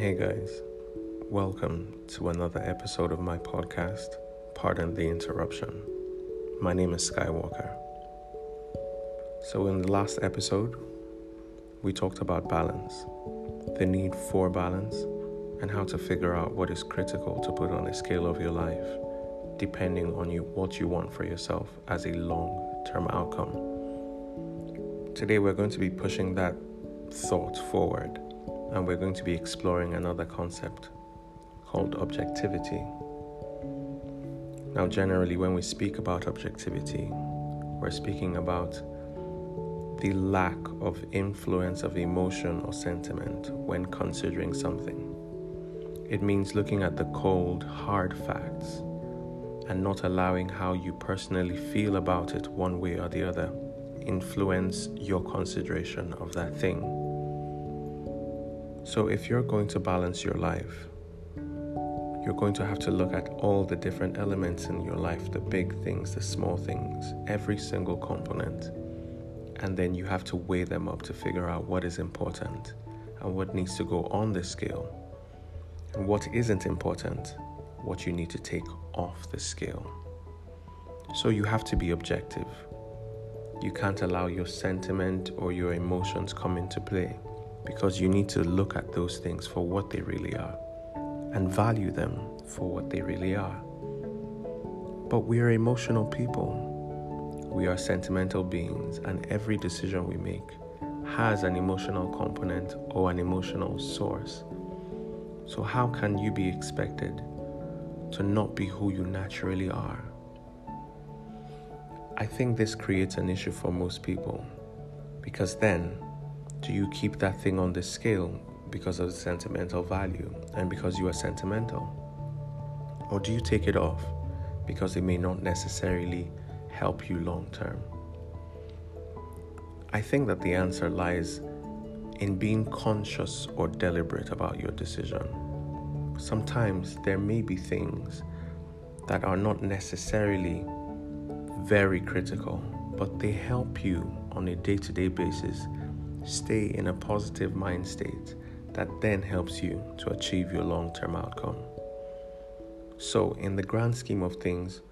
Hey guys, welcome to another episode of my podcast, Pardon the Interruption. My name is Skywalker. So, in the last episode, we talked about balance, the need for balance, and how to figure out what is critical to put on a scale of your life, depending on you what you want for yourself as a long-term outcome. Today, we're going to be pushing that thought forward, and we're going to be exploring another concept called objectivity. Now, generally, when we speak about objectivity, we're speaking about the lack of influence of emotion or sentiment when considering something. It means looking at the cold, hard facts and not allowing how you personally feel about it one way or the other influence your consideration of that thing. So, if you're going to balance your life, you're going to have to look at all the different elements in your life the big things, the small things, every single component. And then you have to weigh them up to figure out what is important and what needs to go on the scale, and what isn't important, what you need to take off the scale. So you have to be objective. You can't allow your sentiment or your emotions come into play because you need to look at those things for what they really are and value them for what they really are. But we are emotional people. We are sentimental beings, and every decision we make has an emotional component or an emotional source. So, how can you be expected to not be who you naturally are? I think this creates an issue for most people because then, do you keep that thing on the scale because of the sentimental value and because you are sentimental? Or do you take it off because it may not necessarily help you long term? I think that the answer lies in being conscious or deliberate about your decision. Sometimes there may be things that are not necessarily very critical, but they help you on a day to day basis stay in a positive mind state that then helps you to achieve your long term outcome. So, in the grand scheme of things,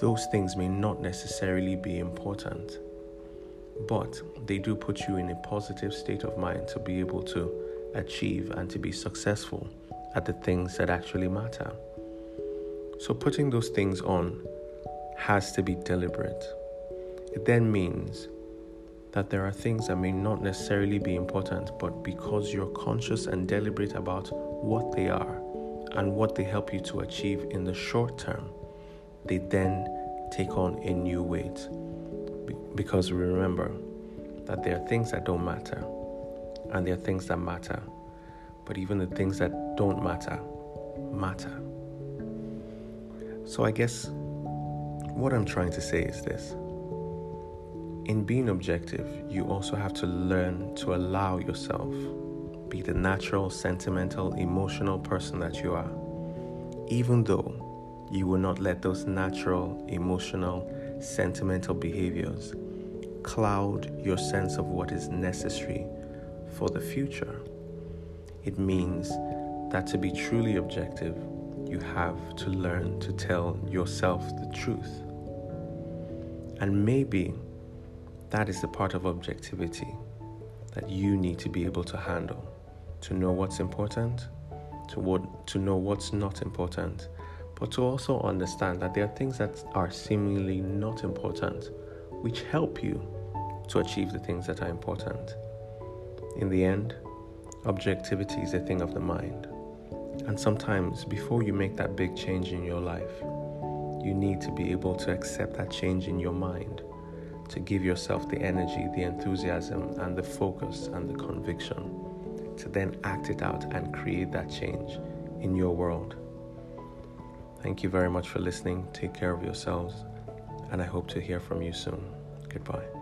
those things may not necessarily be important, but they do put you in a positive state of mind to be able to achieve and to be successful at the things that actually matter. So, putting those things on has to be deliberate. It then means that there are things that may not necessarily be important, but because you're conscious and deliberate about what they are and what they help you to achieve in the short term, they then take on a new weight. Because remember that there are things that don't matter and there are things that matter, but even the things that don't matter matter. So I guess what I'm trying to say is this in being objective, you also have to learn to allow yourself be the natural, sentimental, emotional person that you are, even though you will not let those natural, emotional, sentimental behaviors cloud your sense of what is necessary for the future. It means that to be truly objective, you have to learn to tell yourself the truth. And maybe that is the part of objectivity that you need to be able to handle, to know what's important, to what to know what's not important, but to also understand that there are things that are seemingly not important which help you to achieve the things that are important. In the end, objectivity is a thing of the mind. And sometimes, before you make that big change in your life, you need to be able to accept that change in your mind to give yourself the energy, the enthusiasm, and the focus and the conviction to then act it out and create that change in your world. Thank you very much for listening. Take care of yourselves, and I hope to hear from you soon. Goodbye.